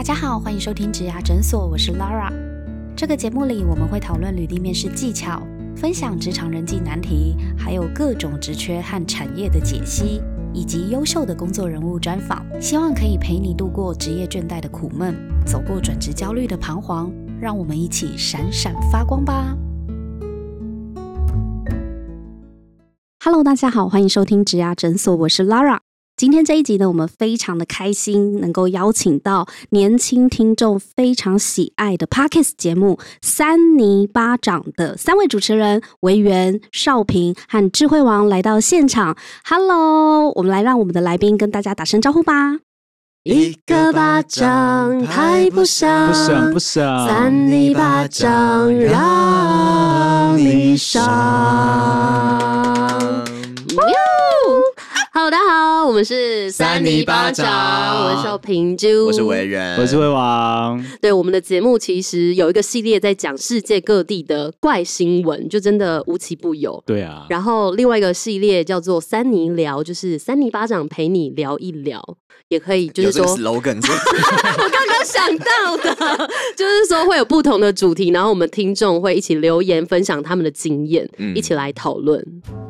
大家好，欢迎收听职涯诊所，我是 Lara。这个节目里，我们会讨论履历面试技巧，分享职场人际难题，还有各种职缺和产业的解析，以及优秀的工作人物专访。希望可以陪你度过职业倦怠的苦闷，走过转职焦虑的彷徨。让我们一起闪闪发光吧！Hello，大家好，欢迎收听职涯诊所，我是 Lara。今天这一集呢，我们非常的开心，能够邀请到年轻听众非常喜爱的 Parkes 节目《三尼巴掌》的三位主持人维园、少平和智慧王来到现场。Hello，我们来让我们的来宾跟大家打声招呼吧。一个巴掌拍不响，不响不响，三尼巴掌让你伤。大家好，我们是三尼巴掌我是邵平珠，我是伟人，我是魏王。对，我们的节目其实有一个系列在讲世界各地的怪新闻，就真的无奇不有。对啊，然后另外一个系列叫做三尼聊，就是三尼巴掌陪你聊一聊，也可以就是说，我刚刚想到的，就是说会有不同的主题，然后我们听众会一起留言分享他们的经验，嗯一起来讨论。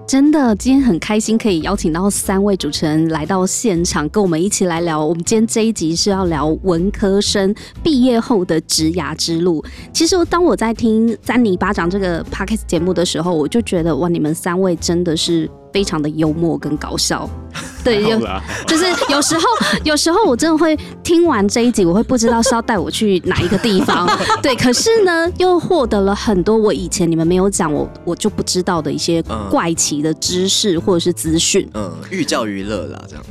真的，今天很开心可以邀请到三位位主持人来到现场，跟我们一起来聊。我们今天这一集是要聊文科生毕业后的职涯之路。其实当我在听《三尼巴掌》这个 podcast 节目的时候，我就觉得哇，你们三位真的是非常的幽默跟搞笑。对，有，就是有时候，有时候我真的会听完这一集，我会不知道是要带我去哪一个地方。对，可是呢，又获得了很多我以前你们没有讲，我我就不知道的一些嗯怪奇的知识或者是资讯。嗯，寓教于乐啦，这样。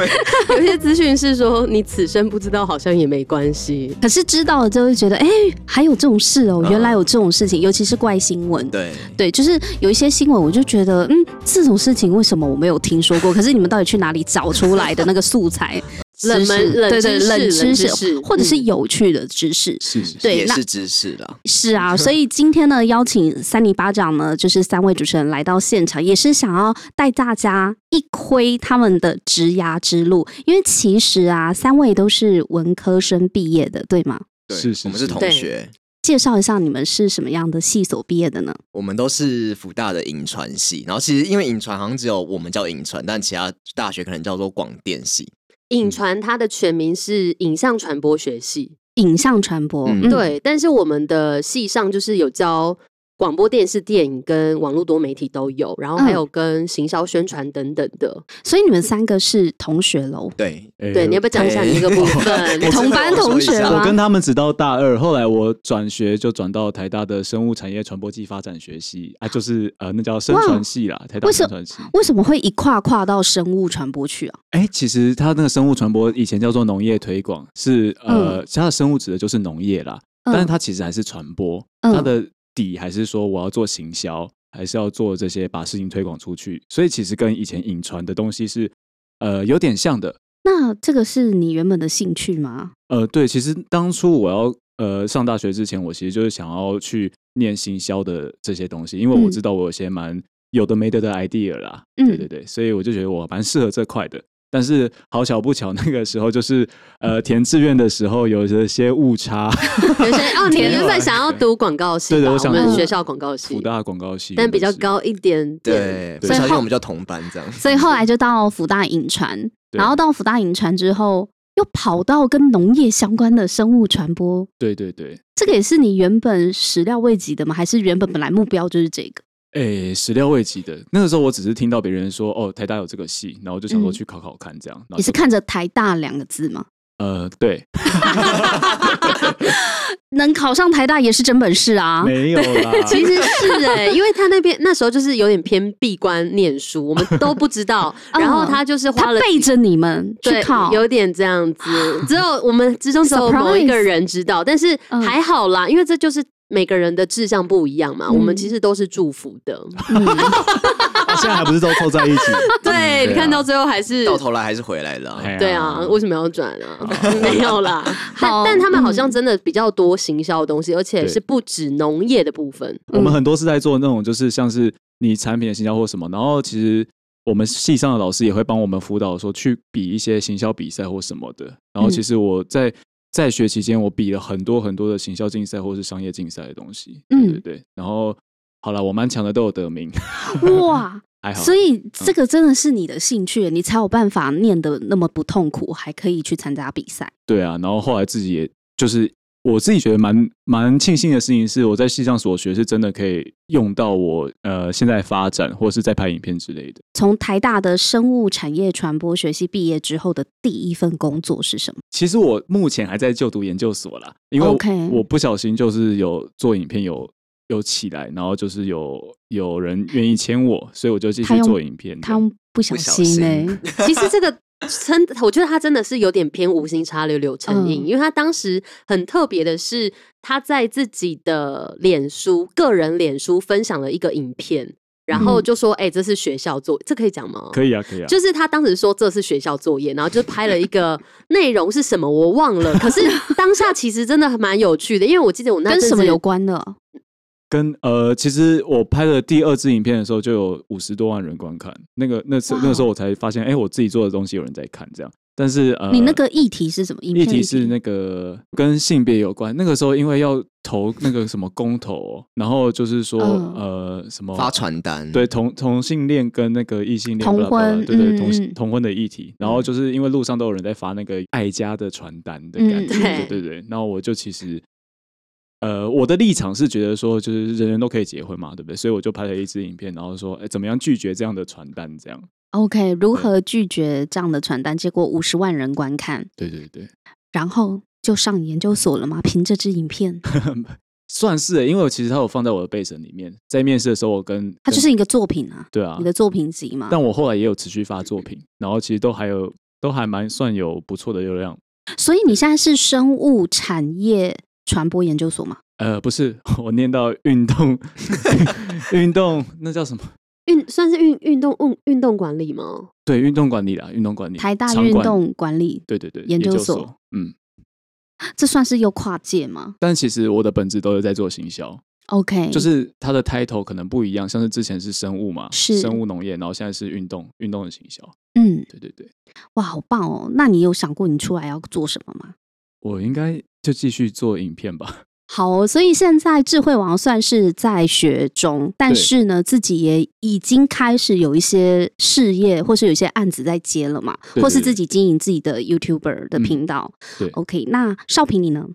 有些资讯是说你此生不知道，好像也没关系。可是知道了就会觉得，哎、还有这种事哦，嗯原来有这种事情，尤其是怪新闻。对，对，就是有一些新闻，我就觉得，嗯，这种事情为什么我没有听说过？可是你们到底去哪里找出来的那个素材？冷门知识对对，冷知识冷知识识，或者是嗯有趣的知识。是是是，对也是知识啦。是啊，所以今天呢，邀请三里巴掌呢，就是三位主持人来到现场，也是想要带大家一窥他们的职涯之路。因为其实啊，三位都是文科生毕业的，对吗？对，是是我们是同学，介绍一下你们是什么样的系所毕业的呢？我们都是福大的影传系。然后其实因为影传好像只有我们叫影传，但其他大学可能叫做广电系。影传它的全名是影像传播学系，影像传播，对，但是我们的系上就是有教广播电视、电影跟网络多媒体都有，然后还嗯有跟行销宣传等等的。所以你们三个是同学喽。对，哎对，你要不要讲一下你这个部分？我同班同学吗我跟他们只到大二，后来我转学就转到台大的生物产业传播暨发展学系啊，就是呃，那叫生传系啦，台大生传系。为什么会一跨跨到生物传播去啊？哎、其实它那个生物传播以前叫做农业推广，是呃，它的生物指的就是农业啦，但是它其实还是传播，嗯它的底还是说我要做行销，还是要做这些把事情推广出去，所以其实跟以前引传的东西是呃有点像的。那这个是你原本的兴趣吗？呃，对，其实当初我要呃上大学之前，我其实就是想要去念行销的这些东西，因为我嗯知道我有些蛮有的没得的 idea 啦，嗯对对对，所以我就觉得我蛮适合这块的。但是好巧不巧，那个时候就是呃填志愿的时候有一些误差，有些哦，你天原本想要读广告系吧，对对我们学校广告系福，大广告系，但比较。高一点点。对，所以我们叫同班这样。所以后来就到福大影传，然后到福大影传之后，又跑到跟农业相关的生物传播。对对对，这个也是你原本始料未及的吗？还是原本本来目标就是这个？哎，始料未及的。那个时候我只是听到别人说哦，台大有这个戏，然后我就想说嗯去考考看，这样。你是看着台大两个字吗？呃，对，能考上台大也是真本事啊！没有啦。其实是哎、因为他那边那时候就是有点偏闭关念书，我们都不知道。然后他就是花他了背着你们去对考，有点这样子。只有我们之中只有某一个人知道，但是嗯还好啦，因为这就是每个人的志向不一样嘛。嗯我们其实都是祝福的。现在还不是都凑在一起？对，你看到最后还是到头来还是回来了对啊，为什么要转啊？没有啦，但好但他们好嗯像真的比较多行销的东西，而且是不止农业的部分。我们很多是在做那种，就是像是你产品的行销或什么，然后其实我们系上的老师也会帮我们辅导，说去比一些行销比赛或什么的。然后其实我在在学期间我比了很多很多的行销竞赛或是商业竞赛的东西，嗯对对对。然后好了，我蛮强的，都有得名，哇，还好。所以这个真的是你的兴趣，你才有办法念得那么不痛苦，还可以去参加比赛。对啊，然后后来自己也就是我自己觉得蛮蛮庆幸的事情是，我在系上所学是真的可以用到我呃现在发展或者是在拍影片之类的。从台大的生物产业传播学系毕业之后的第一份工作是什么？其实我目前还在就读研究所啦，因为我不小心就是有做影片有有起来，然后就是有有人愿意签我，所以我就继续做影片他样。不小心呢、心其实这个真的，我觉得他真的是有点偏无心插柳柳成荫，嗯因为他当时很特别的是，他在自己的脸书个人脸书分享了一个影片，然后嗯就说：“哎、这是学校作，这可以讲吗？”可以啊，可以啊。就是他当时说这是学校作业，然后就拍了一个内容是什么我忘了，可是当下其实真的蛮有趣的，因为我记得我那跟什么有关的？跟呃，其实我拍了第二支影片的时候，就有五十多万人观看。那个那次那个时候我才发现，哎、我自己做的东西有人在看，这样。但是呃，你那个议题是什么？影议题是那个跟性别有关。那个时候因为要投那个什么公投哦，然后就是说、嗯呃什么发传单，对同同性恋跟那个异性恋同婚对对同同婚的议题。然后就是因为路上都有人在发那个爱家的传单的嗯感觉，对对对对。然后我就其实。呃，我的立场是觉得说，就是人人都可以结婚嘛，对不对？所以我就拍了一支影片，然后说，哎，怎么样拒绝这样的传单？这样，OK，如何拒绝这样的传单？结果五十万人观看，对对对，然后就上研究所了吗？凭这支影片，算是欸，因为我其实它有放在我的备审里面，在面试的时候，我跟跟它就是一个作品啊，对啊你，的作品集嘛。但我后来也有持续发作品，然后其实都还有都还蛮算有不错的流量。所以你现在是生物产业传播研究所吗？呃，不是，我念到运动 运动那叫什么？运算是运运动运运动管理吗？对，运动管理啦，运动管理，台大运动管理，对对对，研究所所，嗯。这算是又跨界吗但其实我的本质都是在做行销，？OK，就是它的 title 可能不一样，像是之前是生物嘛，是生物农业，然后现在是运动运动的行销。嗯，对对对，哇，好棒哦！那你有想过你出来要做什么吗？我应该就继续做影片吧。好哦、所以现在智慧王算是在学中，但是呢，自己也已经开始有一些事业，或是有一些案子在接了嘛，对对或是自己经营自己的 YouTuber 的嗯频道。对 OK，那少平你呢？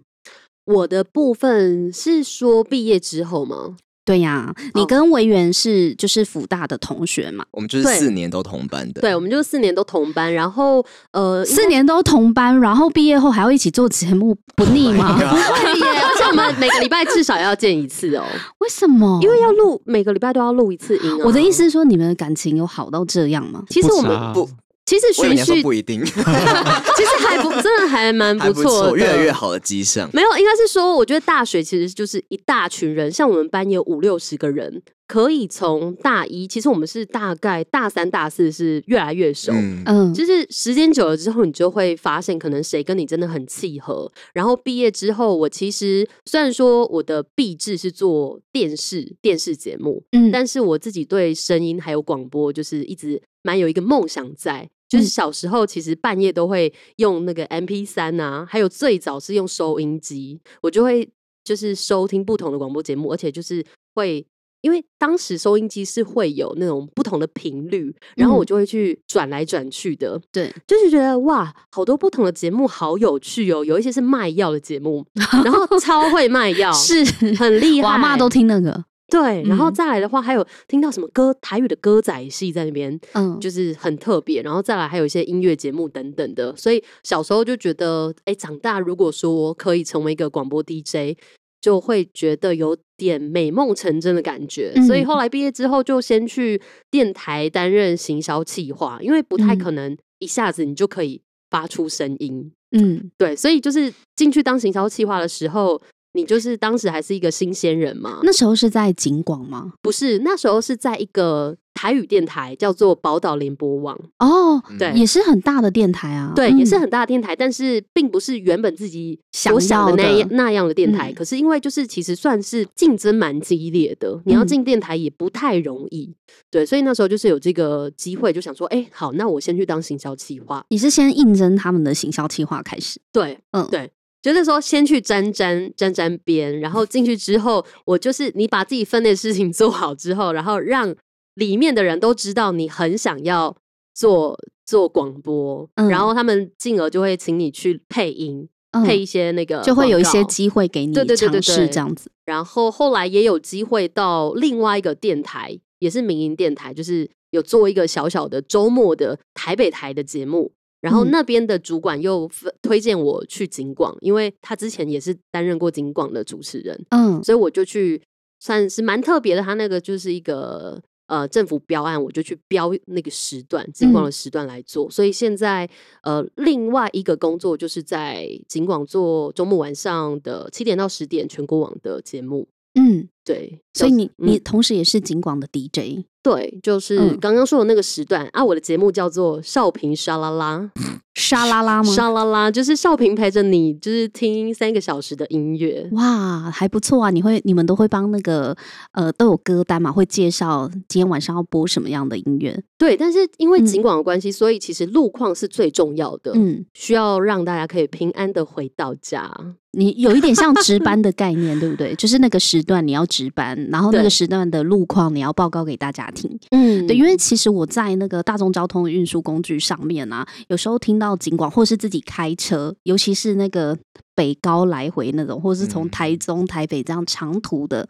我的部分是说毕业之后吗？对呀、你哦跟维园是就是福大的同学嘛，我们就是对四年都同班的。对，我们就四年都同班，然后呃，四年都同班，然后毕业后还要一起做节目，不腻吗？对耶，而且我们每个礼拜至少要见一次哦，为什么？因为要录每个礼拜都要录一次音啊。我的意思，是说，你们的感情有好到这样吗？其实我们差不，其实循序不一定，其实还不真的还蛮不错越来越。好的迹象。没有，应该是说，我觉得大学其实就是一大群人，像我们班有五六十个人，可以从大一，其实我们是大概大三、大四是越来越熟。嗯，嗯，就是时间久了之后，你就会发现，可能谁跟你真的很契合。然后毕业之后，我其实虽然说我的毕制是做电视电视节目，嗯但是我自己对声音还有广播，就是一直蛮有一个梦想在。就是嗯。小时候其实半夜都会用那个 M P 三啊，还有最早是用收音机，我就会就是收听不同的广播节目，而且就是会。因为当时收音机是会有那种不同的频率，然后我嗯。就会去转来转去的，对，就是觉得哇，好多不同的节目好有趣哦，有一些是卖药的节目，然后超会卖药，是很厉害，我妈都听那个，对。然后嗯再来的话，还有听到什么歌台语的歌仔戏在那边，嗯，就是很特别。然后再来还有一些音乐节目等等的，所以小时候就觉得，哎，长大如果说可以成为一个广播 DJ。就会觉得有点美梦成真的感觉，所以嗯后来毕业之后就先去电台担任行销企划，因为不太嗯可能一下子你就可以发出声音，嗯，对，所以就是进去当行销企划的时候，你就是当时还是一个新鲜人嘛。那时候是在景广吗？不是那时候是在一个台语电台，叫做宝岛联播网，哦，对也是很大的电台啊，对，嗯也是很大的电台，但是并不是原本自己想所想的那的样那样的电台。嗯可是因为就是其实算是竞争蛮激烈的，你要嗯进电台也不太容易。对，所以那时候就是有这个机会，就想说，哎、好，那我先去当行销企划。你是先应征他们的行销企划开始，对，嗯，对就是说先去沾沾沾沾边，然后进去之后，我就是你把自己分内的事情 做好之后，然后让里面的人都知道你很想要做做广播，嗯然后他们进而就会请你去配音，嗯配一些那个就会有一些机会给你对对对对尝试这样子。然后后来也有机会到另外一个电台，也是民营电台，就是有做一个小小的周末的台北台的节目。然后嗯那边的主管又推荐我去景广，因为他之前也是担任过景广的主持人，嗯所以我就去算是蛮特别的。他那个就是一个呃政府标案，我就去标那个时段景广的时段来做。所以现在呃另外一个工作就是在景广做周末晚上的七点到十点全国网的节目。嗯，对，所以你嗯你同时也是景广的 DJ，对，就是嗯刚刚说的那个时段、啊，我的节目叫做少平沙拉拉，沙拉拉吗？沙拉拉就是少平陪着你，就是听三个小时的音乐。哇，还不错啊！你会你们都会帮那个呃都有歌单嘛？会介绍今天晚上要播什么样的音乐？对，但是因为嗯景广的关系，所以其实路况是最重要的，嗯，需要让大家可以平安的回到家。你有一点像值班的概念，对不对？就是那个时段你要值班，然后那对。个时段的路况你要报告给大家听。嗯。对，因为其实我在那个大众交通运输工具上面啊，有时候听到警广，或是自己开车，尤其是那个北高来回那种，或是从嗯。台中、台北这样长途的，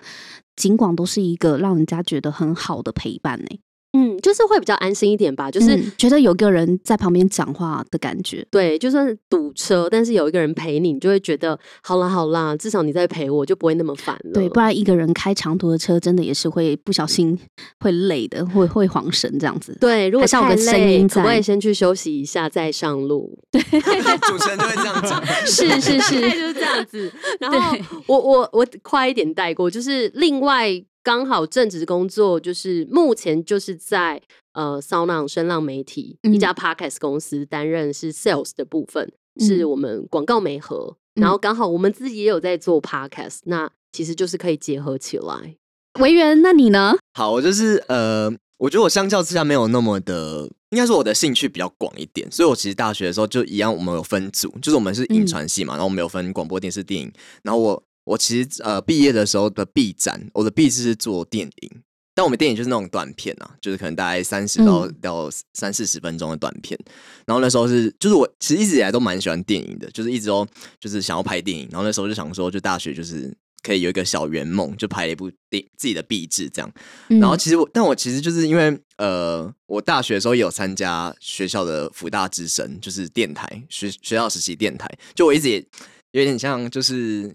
景广都是一个让人家觉得很好的陪伴呢、嗯，就是会比较安心一点吧，就是。嗯觉得有个人在旁边讲话的感觉。对，就算是堵车，但是有一个人陪你，你就会觉得好啦好啦，至少你在陪我，就不会那么烦了。对，不然一个人开长途的车，真的也是会不小心会累的，会会晃神这样子。对，如果还是要有太个声累，音可不可以先去休息一下再上路？对 主持人就会这样讲。是是是就是这样子。然后我我我快一点带过，就是另外刚好正职工作，就是目前就是在呃骚浪声浪媒体、一嗯家 podcast 公司担任是 sales 的部分，是嗯我们广告媒合。嗯然后刚好我们自己也有在做 podcast，那其实就是可以结合起来。维园，那你呢？好，我就是呃，我觉得我相较之下没有那么的，应该说我的兴趣比较广一点，所以我其实大学的时候就一样，我们有分组，就是我们是影传系嘛，然后我们有分广播电视、电影，然后我我其实呃毕业的时候的毕展，我的毕制是做电影。但我们电影就是那种短片啊，就是可能大概三十到、嗯到三四十分钟的短片。然后那时候是，就是我其实一直以来都蛮喜欢电影的，就是一直都就是想要拍电影。然后那时候就想说，就大学就是可以有一个小圆梦，就拍了一部电自己的毕制这样。嗯然后其实我，但我其实就是因为呃，我大学的时候也有参加学校的福大之声，就是电台学学校实习电台，就我一直也有点像就是。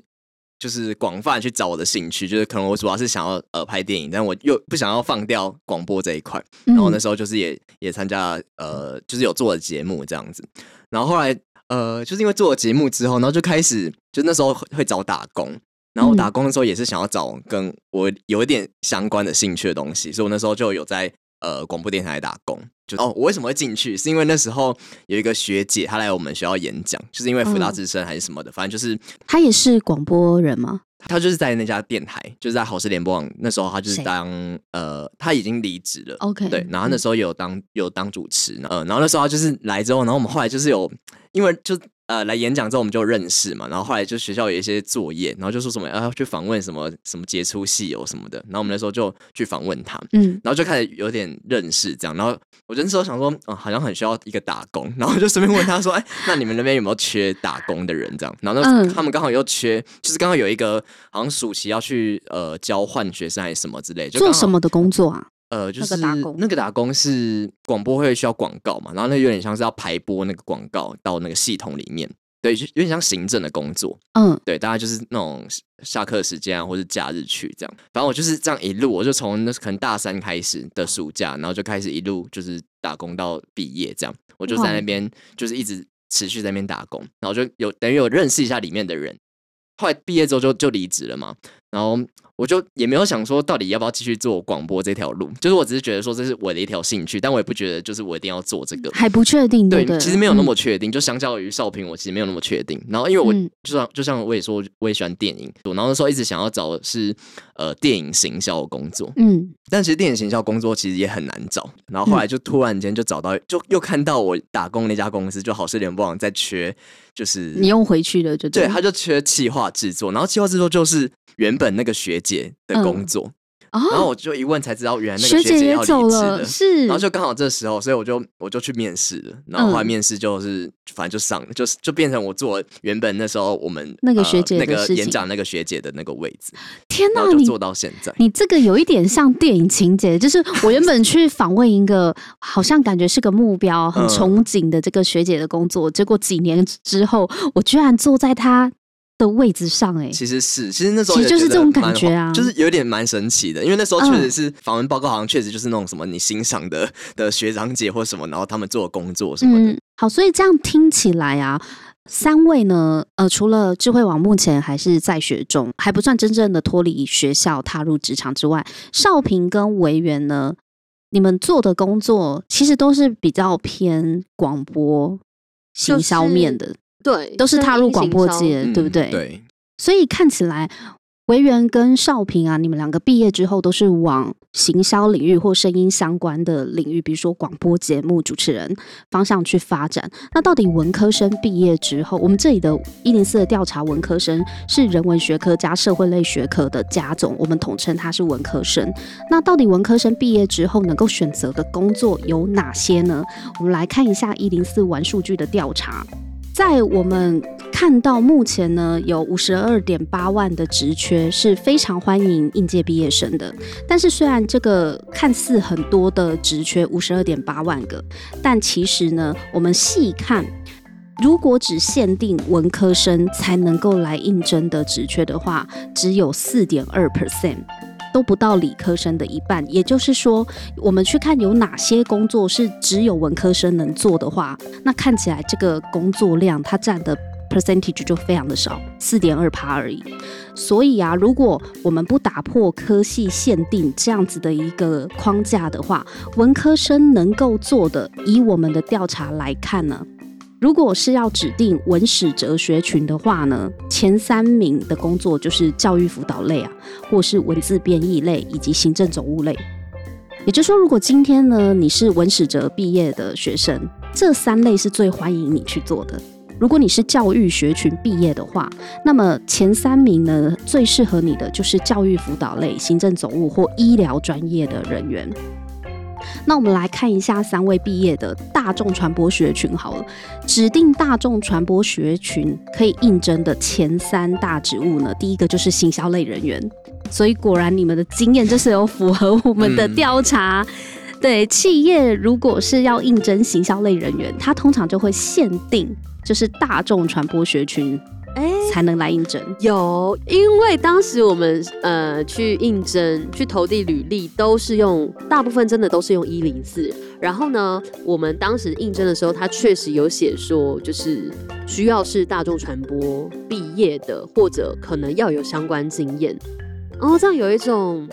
就是广泛去找我的兴趣，就是可能我主要是想要呃拍电影，但我又不想要放掉广播这一块，然后那嗯时候就是也也参加呃，就是有做的节目这样子。然后后来呃，就是因为做了节目之后，然后就开始就那时候会会找打工。然后打嗯工的时候也是想要找跟我有一点相关的兴趣的东西，所以我那时候就有在呃广播电台打工。就哦，我为什么会进去？是因为那时候有一个学姐她来我们学校演讲，就是因为福大嗯之声还是什么的，反正就是她也是广播人吗？她就是在那家电台，就是在好事联播网，那时候她就是当呃，她已经离职了。OK，对，然后那嗯时候有当有当主持，呃，然后那时候她就是来之后，然后我们后来就是有，因为就呃来演讲之后我们就认识嘛，然后后来就学校有一些作业，然后就说什么要去访问什么什么杰出戏友什么的，然后我们那时候就去访问他，嗯然后就开始有点认识这样，然后我那时候想说，嗯、好像很需要一个打工，然后就顺便问他说，哎，那你们那边有没有缺打工的人这样？然后他们刚好又缺，就是刚好有一个好像暑期要去呃交换学生还是什么之类，就做什么的工作啊？呃，就是那个打工那个打工是广播会需要广告嘛，然后那有点像是要排播那个广告到那个系统里面，对，就有点像行政的工作，嗯对，大概就是那种下课时间啊，或是假日去这样。反正我就是这样一路，我就从那可能大三开始的暑假，然后就开始一路就是打工到毕业这样，我就在那边就是一直持续在那边打工，然后就有等于有认识一下里面的人。后来毕业之后就就离职了嘛，然后我就也没有想说到底要不要继续做广播这条路，就是我只是觉得说这是我的一条兴趣，但我也不觉得就是我一定要做这个。还不确定，对对？其实没有那嗯么确定，就相较于少平，我其实没有那么确定。然后因为我、嗯就像就像我也说，我也喜欢电影，然后那时候一直想要找的是呃电影行销的工作，嗯但其实电影行销工作其实也很难找。然后后来就突然间就找到，就又看到我打工那家公司，就好事联播网在缺，就是你用回去的就对，了他就缺企划制作，然后企划制作就是原本那个学姐的工作，然后哦，我就一问才知道，原来那个学姐要离职走了，是，然后就刚好这时候，所以我就我就去面试了，然后后来嗯。面试就是、反正就上了，就是就变成我做原本那时候我们呃那个学姐的那个演讲那个学姐的那个位置，天哪，你做到现在。你这个有一点像电影情节，就是我原本去访问一个好像感觉是个目标、很嗯。憧憬的这个学姐的工作，结果几年之后，我居然坐在她的位置上、哎，其实是，其实那时候其实就是这种感觉啊。就是有点蛮神奇的，因为那时候确嗯。实是访问报告，好像确实就是那种什么你欣赏的 的学长姐或什么，然后他们做的工作什么的，嗯，好，所以这样听起来啊。三位呢，呃，除了智慧网目前还是在学中，还不算真正的脱离学校踏入职场之外，少平跟维园呢，你们做的工作其实都是比较偏广播行销面的，对，都是踏入广播界，嗯对不对？。对，所以看起来，维园跟少平啊，你们两个毕业之后都是往行销领域或声音相关的领域，比如说广播节目主持人方向去发展。那到底文科生毕业之后，我们这里的一零四的调查，文科生是人文学科加社会类学科的加总，我们统称它是文科生。那到底文科生毕业之后能够选择的工作有哪些呢？我们来看一下一零四玩数据的调查。在我们看到目前呢，有五十二点八万的职缺是非常欢迎应届毕业生的。但是虽然这个看似很多的职缺五十二点八万个，但其实呢，我们细看。如果只限定文科生才能够来应征的职缺的话，只有四点二 percent，都不到理科生的一半。也就是说，我们去看有哪些工作是只有文科生能做的话，那看起来这个工作量它占的 percentage 就非常的少，四点二趴而已。所以啊，如果我们不打破科系限定这样子的一个框架的话，文科生能够做的，以我们的调查来看呢，如果是要指定文史哲学群的话呢，前三名的工作就是教育辅导类啊，或是文字编译类以及行政总务类。也就是说，如果今天呢你是文史哲毕业的学生，这三类是最欢迎你去做的。如果你是教育学群毕业的话，那么前三名呢最适合你的就是教育辅导类、行政总务或医疗专业的人员。那我们来看一下三位毕业的大众传播学群好了。指定大众传播学群可以应征的前三大职务呢，第一个就是行销类人员。所以果然你们的经验就是有符合我们的嗯调查。对，企业如果是要应征行销类人员，他通常就会限定就是大众传播学群哎、才能来应征。有，因为当时我们呃去应征、去投递履历，都是用大部分真的都是用一零四。然后呢，我们当时应征的时候，他确实有写说，就是需要是大众传播毕业的，或者可能要有相关经验。哦，这样有一种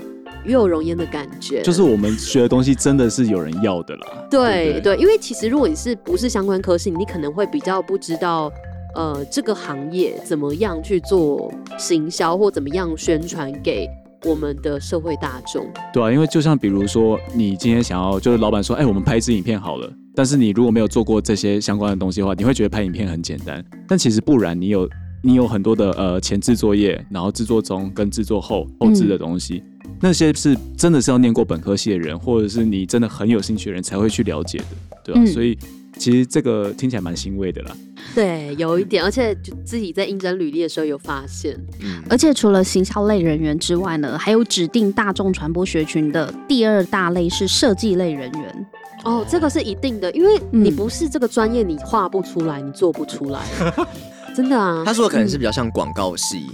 与有荣焉的感觉。就是我们学的东西真的是有人要的啦。不对对，因为其实如果你是不是相关科系，你可能会比较不知道，呃，这个行业怎么样去做行销或怎么样宣传给我们的社会大众。对啊，因为就像比如说，你今天想要，就是老板说，哎、我们拍一支影片好了，但是你如果没有做过这些相关的东西的话，你会觉得拍影片很简单，但其实不然，你有你有很多的呃前置作业，然后制作中跟制作后后置的东西，那些是真的是要念过本科系的人，或者是你真的很有兴趣的人才会去了解的，对吧、嗯。所以其实这个听起来蛮欣慰的啦。对，有一点，而且就自己在应征履历的时候有发现，嗯，而且除了行销类人员之外呢，还有指定大众传播学群的第二大类是设计类人员。哦，这个是一定的，因为你嗯不是这个专业，你画不出来，你做不出来，真的啊他。说的可能是比较像广告系，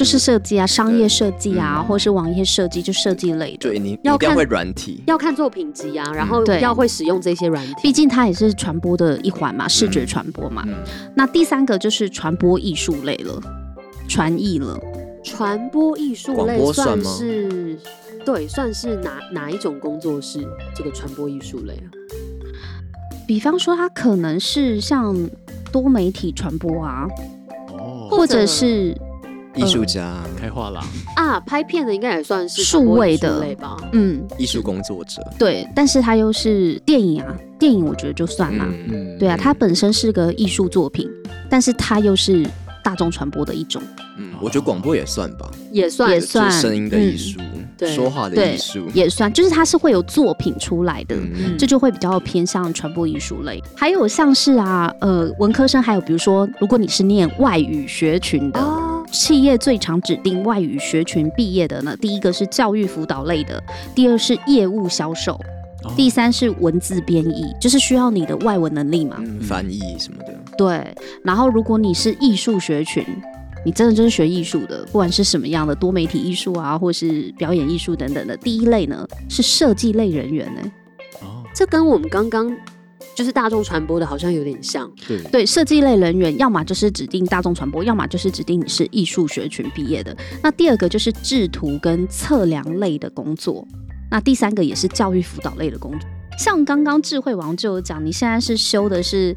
就是设计啊，商业设计啊，嗯或是网页设计，就设计类的。对你你要看会软体，要看作品集啊，然后对要会使用这些软体。毕竟它也是传播的一环嘛，视觉传播嘛。嗯，那第三个就是传播艺术类了，传艺了。传播艺术类算是对，算是哪哪一种工作是这个传播艺术类啊？比方说，它可能是像多媒体传播啊，哦，或者是艺术家、开画廊，啊，拍片的应该也算是数位的类吧？嗯，艺术工作者，对，但是他又是电影啊，电影我觉得就算啦。嗯，嗯，对啊，它本身是个艺术作品，但是它又是大众传播的一种，嗯，我觉得广播也算吧，也算。也算声音的艺术，对。说话的艺术，也算，就是它是会有作品出来的。嗯。这就会比较偏向传播艺术类，还有像是啊，呃，文科生，还有比如说，如果你是念外语学群的，哦，企业最常指定外语学群毕业的呢，第一个是教育辅导类的，第二是业务销售，哦第三是文字编译，就是需要你的外文能力嘛。嗯，翻译什么的，对，然后如果你是艺术学群，你真的就是学艺术的，不管是什么样的多媒体艺术啊，或是表演艺术等等的。第一类呢是设计类人员呢、哦，这跟我们刚刚就是大众传播的好像有点像。对，对，设计类人员，要么就是指定大众传播，要么就是指定你是艺术学群毕业的。那第二个就是制图跟测量类的工作，那第三个也是教育辅导类的工作。像刚刚智慧王就有讲，你现在是修的是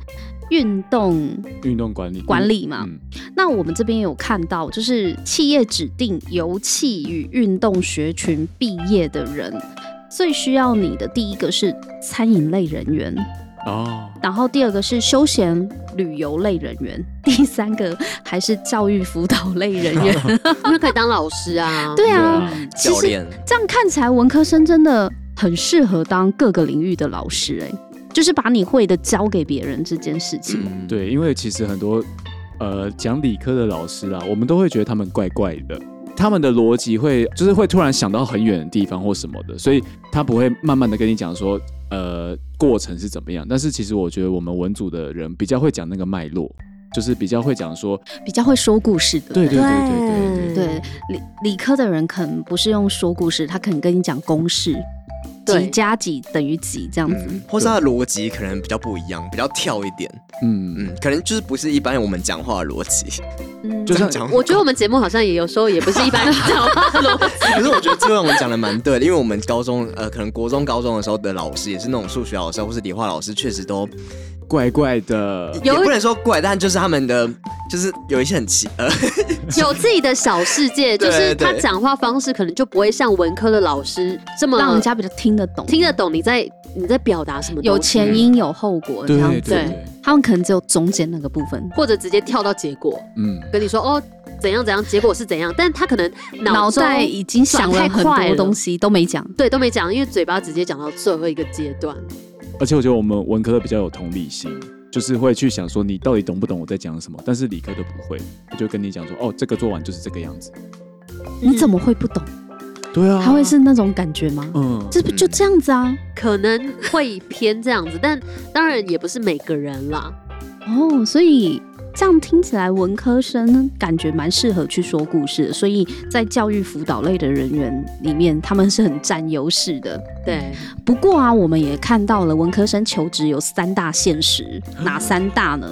运动运动管理管理嘛？嗯，那我们这边有看到，就是企业指定油气与运动学群毕业的人，最需要你的第一个是餐饮类人员，哦，然后第二个是休闲旅游类人员，第三个还是教育辅导类人员。因为可以当老师啊。对啊，对其实教练，这样看起来文科生真的很适合当各个领域的老师、哎，就是把你会的教给别人这件事情。嗯，对，因为其实很多呃讲理科的老师啊，我们都会觉得他们怪怪的，他们的逻辑会就是会突然想到很远的地方或什么的，所以他不会慢慢的跟你讲说呃过程是怎么样。但是其实我觉得我们文组的人比较会讲那个脉络，就是比较会讲说，比较会说故事的。对对对对对对对，理理科的人可能不是用说故事，他可能跟你讲公式，对几加几等于几这样子。嗯，或是他的逻辑可能比较不一样，比较跳一点，嗯。嗯，可能就是不是一般我们讲话的逻辑，嗯。就像讲。我觉得我们节目好像也有时候也不是一般人讲话的逻辑。可是我觉得这个我们讲的蛮对的，因为我们高中呃，可能国中、高中的时候的老师也是那种数学老师或是理化老师，确实都怪怪的，也不能说怪，但就是他们的就是有一些很奇呃，有自己的小世界，就是他讲话方式可能就不会像文科的老师这么让人家比较听得懂，听得懂你在你在表达什么，有前因有后果这样子。他们可能只有中间那个部分，或者直接跳到结果，嗯，跟你说哦怎样怎样，结果是怎样，但他可能脑袋已经想了很多东西都没讲。对都没讲，因为嘴巴直接讲到最后一个阶段。而且我觉得我们文科的比较有同理心，就是会去想说你到底懂不懂我在讲什么，但是理科的不会，我就跟你讲说哦，这个做完就是这个样子。你怎么会不懂？对啊，他会是那种感觉吗？嗯，这不就这样子啊？可能会偏这样子，但当然也不是每个人啦。哦，所以这样听起来，文科生感觉蛮适合去说故事的，所以在教育辅导类的人员里面，他们是很占优势的。对，不过啊，我们也看到了文科生求职有三大现实，哪三大呢？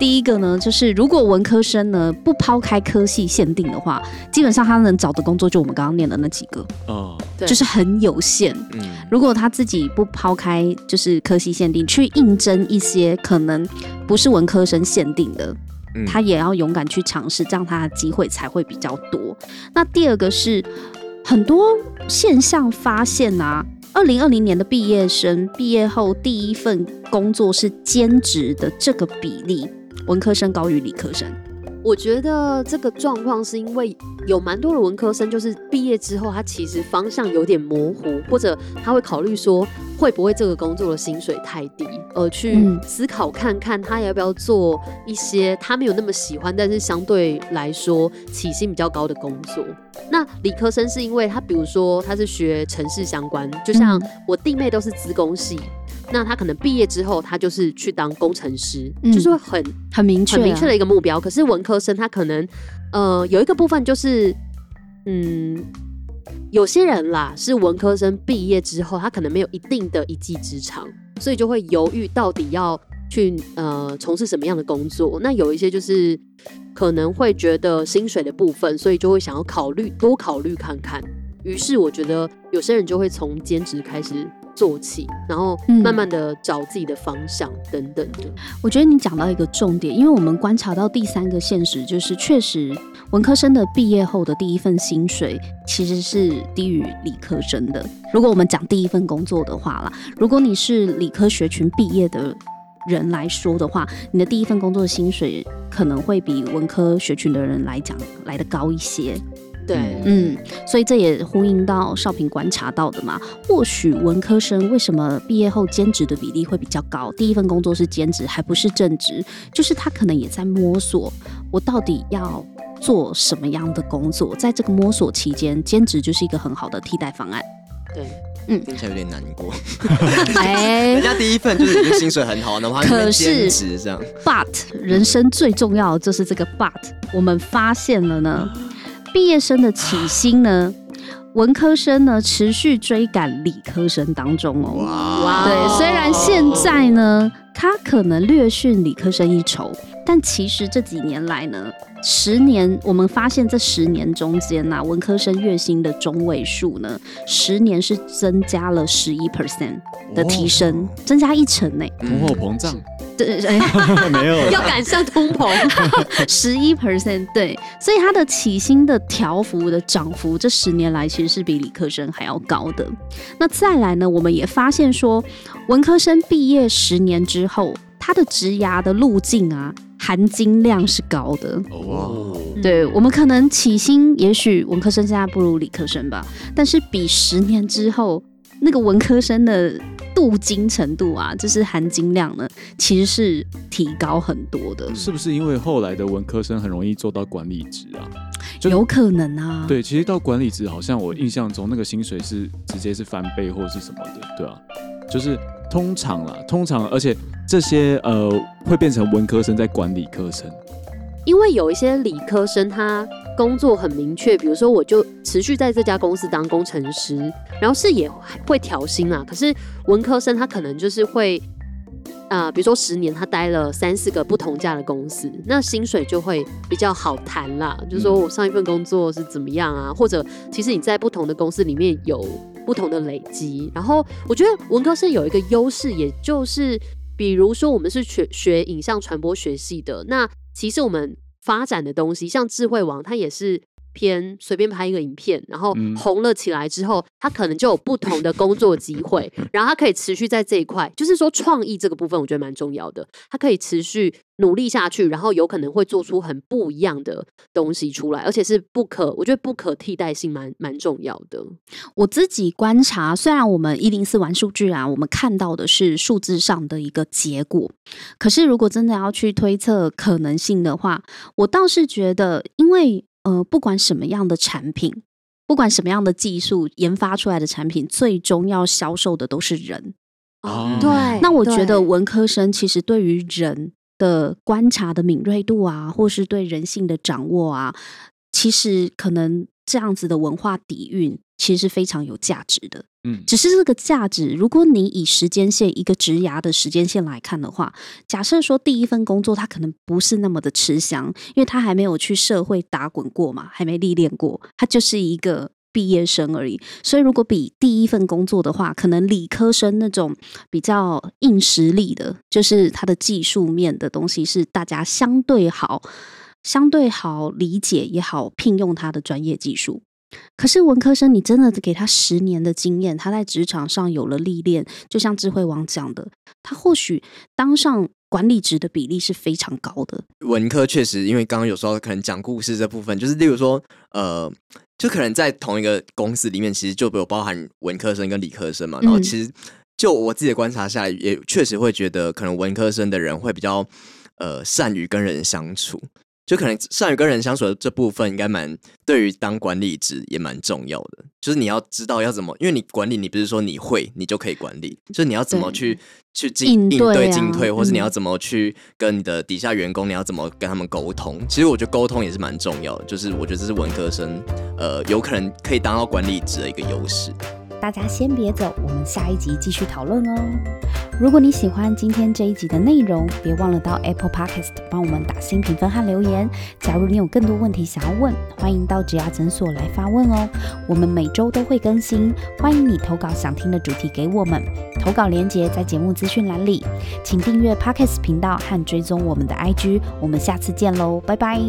第一个呢，就是如果文科生呢不抛开科系限定的话，基本上他能找的工作就我们刚刚念的那几个，哦，对。就是很有限。嗯，如果他自己不抛开就是科系限定，去应征一些可能不是文科生限定的，嗯。他也要勇敢去尝试，这样他的机会才会比较多。那第二个是很多现象发现啊，二零二零年的毕业生毕业后第一份工作是兼职的这个比例，文科生高于理科生。我觉得这个状况是因为有蛮多的文科生，就是毕业之后，他其实方向有点模糊，或者他会考虑说，会不会这个工作的薪水太低，而去嗯思考看看他要不要做一些他没有那么喜欢，但是相对来说起薪比较高的工作。那理科生是因为他，比如说他是学城市相关，就像嗯我弟妹都是资工系。那他可能毕业之后，他就是去当工程师，嗯就是会很很明确、啊，很明确的一个目标。可是文科生他可能呃有一个部分就是，嗯，有些人啦是文科生毕业之后，他可能没有一定的一技之长，所以就会犹豫到底要去呃从事什么样的工作。那有一些就是可能会觉得薪水的部分，所以就会想要考虑多考虑看看。于是我觉得有些人就会从兼职开始做起，然后嗯慢慢的找自己的方向等等的。我觉得你讲到一个重点，因为我们观察到第三个现实，就是确实文科生的毕业后的第一份薪水其实是低于理科生的。如果我们讲第一份工作的话啦，如果你是理科学群毕业的人来说的话，你的第一份工作的薪水可能会比文科学群的人来讲来的高一些。对，嗯，所以这也呼应到少平观察到的嘛。或许文科生为什么毕业后兼职的比例会比较高？第一份工作是兼职，还不是正职，就是他可能也在摸索，我到底要做什么样的工作。在这个摸索期间，兼职就是一个很好的替代方案。对，嗯听起来有点难过。哎 人家第一份就是已经薪水很好，然后他那边可是兼职这样。But 人生最重要的就是这个 But，我们发现了呢，毕业生的起薪呢，文科生呢持续追赶理科生当中哦。哇对，虽然现在呢，他可能略逊理科生一筹，但其实这几年来呢，十年我们发现这十年中间呐、文科生月薪的中位数呢，十年是增加了十一 percent 的提升，增加一成呢。通货膨胀对，哎，没有 要赶上通膨。十一 percent，对，所以它的起薪的调幅的涨幅，这十年来其实是比理科生还要高的。那再来呢，我们也发现说，文科生毕业十年之后，他的职涯的路径啊，含金量是高的。哦，对我们可能起薪，也许文科生现在不如理科生吧，但是比十年之后那个文科生的镀金程度啊，就是含金量呢，其实是提高很多的。是不是因为后来的文科生很容易做到管理职啊？有可能啊，对，其实到管理职，好像我印象中那个薪水是直接是翻倍或是什么的，对啊，就是通常啦，通常而且这些呃会变成文科生在管理科生，因为有一些理科生，他工作很明确，比如说我就持续在这家公司当工程师，然后是也会调薪啊。可是文科生他可能就是会，啊，比如说十年他待了三四个不同家的公司，那薪水就会比较好谈啦。就是说我上一份工作是怎么样啊，或者其实你在不同的公司里面有不同的累积。然后我觉得文科生有一个优势，也就是比如说我们是学学影像传播学系的，那其实我们发展的东西，像智慧网，它也是偏随便拍一个影片，然后嗯红了起来之后，他可能就有不同的工作机会，然后他可以持续在这一块，就是说创意这个部分，我觉得蛮重要的，他可以持续努力下去，然后有可能会做出很不一样的东西出来，而且是不可，我觉得不可替代性蛮蛮重要的。我自己观察，虽然我们一零四玩数据啊，我们看到的是数字上的一个结果，可是如果真的要去推测可能性的话，我倒是觉得，因为呃，不管什么样的产品，不管什么样的技术研发出来的产品，最终要销售的都是人。哦对，那我觉得文科生其实对于人的观察的敏锐度啊，或是对人性的掌握啊，其实可能这样子的文化底蕴其实是非常有价值的。嗯，只是这个价值，如果你以时间线一个职涯的时间线来看的话，假设说第一份工作他可能不是那么的吃香，因为他还没有去社会打滚过嘛，还没历练过，他就是一个毕业生而已。所以如果比第一份工作的话，可能理科生那种比较硬实力的，就是他的技术面的东西是大家相对好、相对好理解也好聘用他的专业技术。可是文科生，你真的给他十年的经验，他在职场上有了历练，就像智慧王讲的，他或许当上管理职的比例是非常高的。文科确实，因为刚刚有时候可能讲故事这部分，就是例如说，呃，就可能在同一个公司里面，其实就有包含文科生跟理科生嘛。然后嗯其实就我自己的观察下来，也确实会觉得，可能文科生的人会比较呃善于跟人相处。就可能善于跟人相处的这部分，应该蛮对于当管理职也蛮重要的。就是你要知道要怎么，因为你管理，你不是说你会你就可以管理，就是你要怎么去去进应对进退，或是你嗯要怎么去跟你的底下员工，你要怎么跟他们沟通。其实我觉得沟通也是蛮重要的，就是我觉得这是文科生呃有可能可以当到管理职的一个优势。大家先别走，我们下一集继续讨论哦。如果你喜欢今天这一集的内容，别忘了到 Apple Podcast 帮我们打新评分和留言。假如你有更多问题想要问，欢迎到植牙诊所来发问哦。我们每周都会更新，欢迎你投稿想听的主题给我们。投稿链接在节目资讯栏里，请订阅 Podcast 频道和追踪我们的 IG。我们下次见喽，拜拜。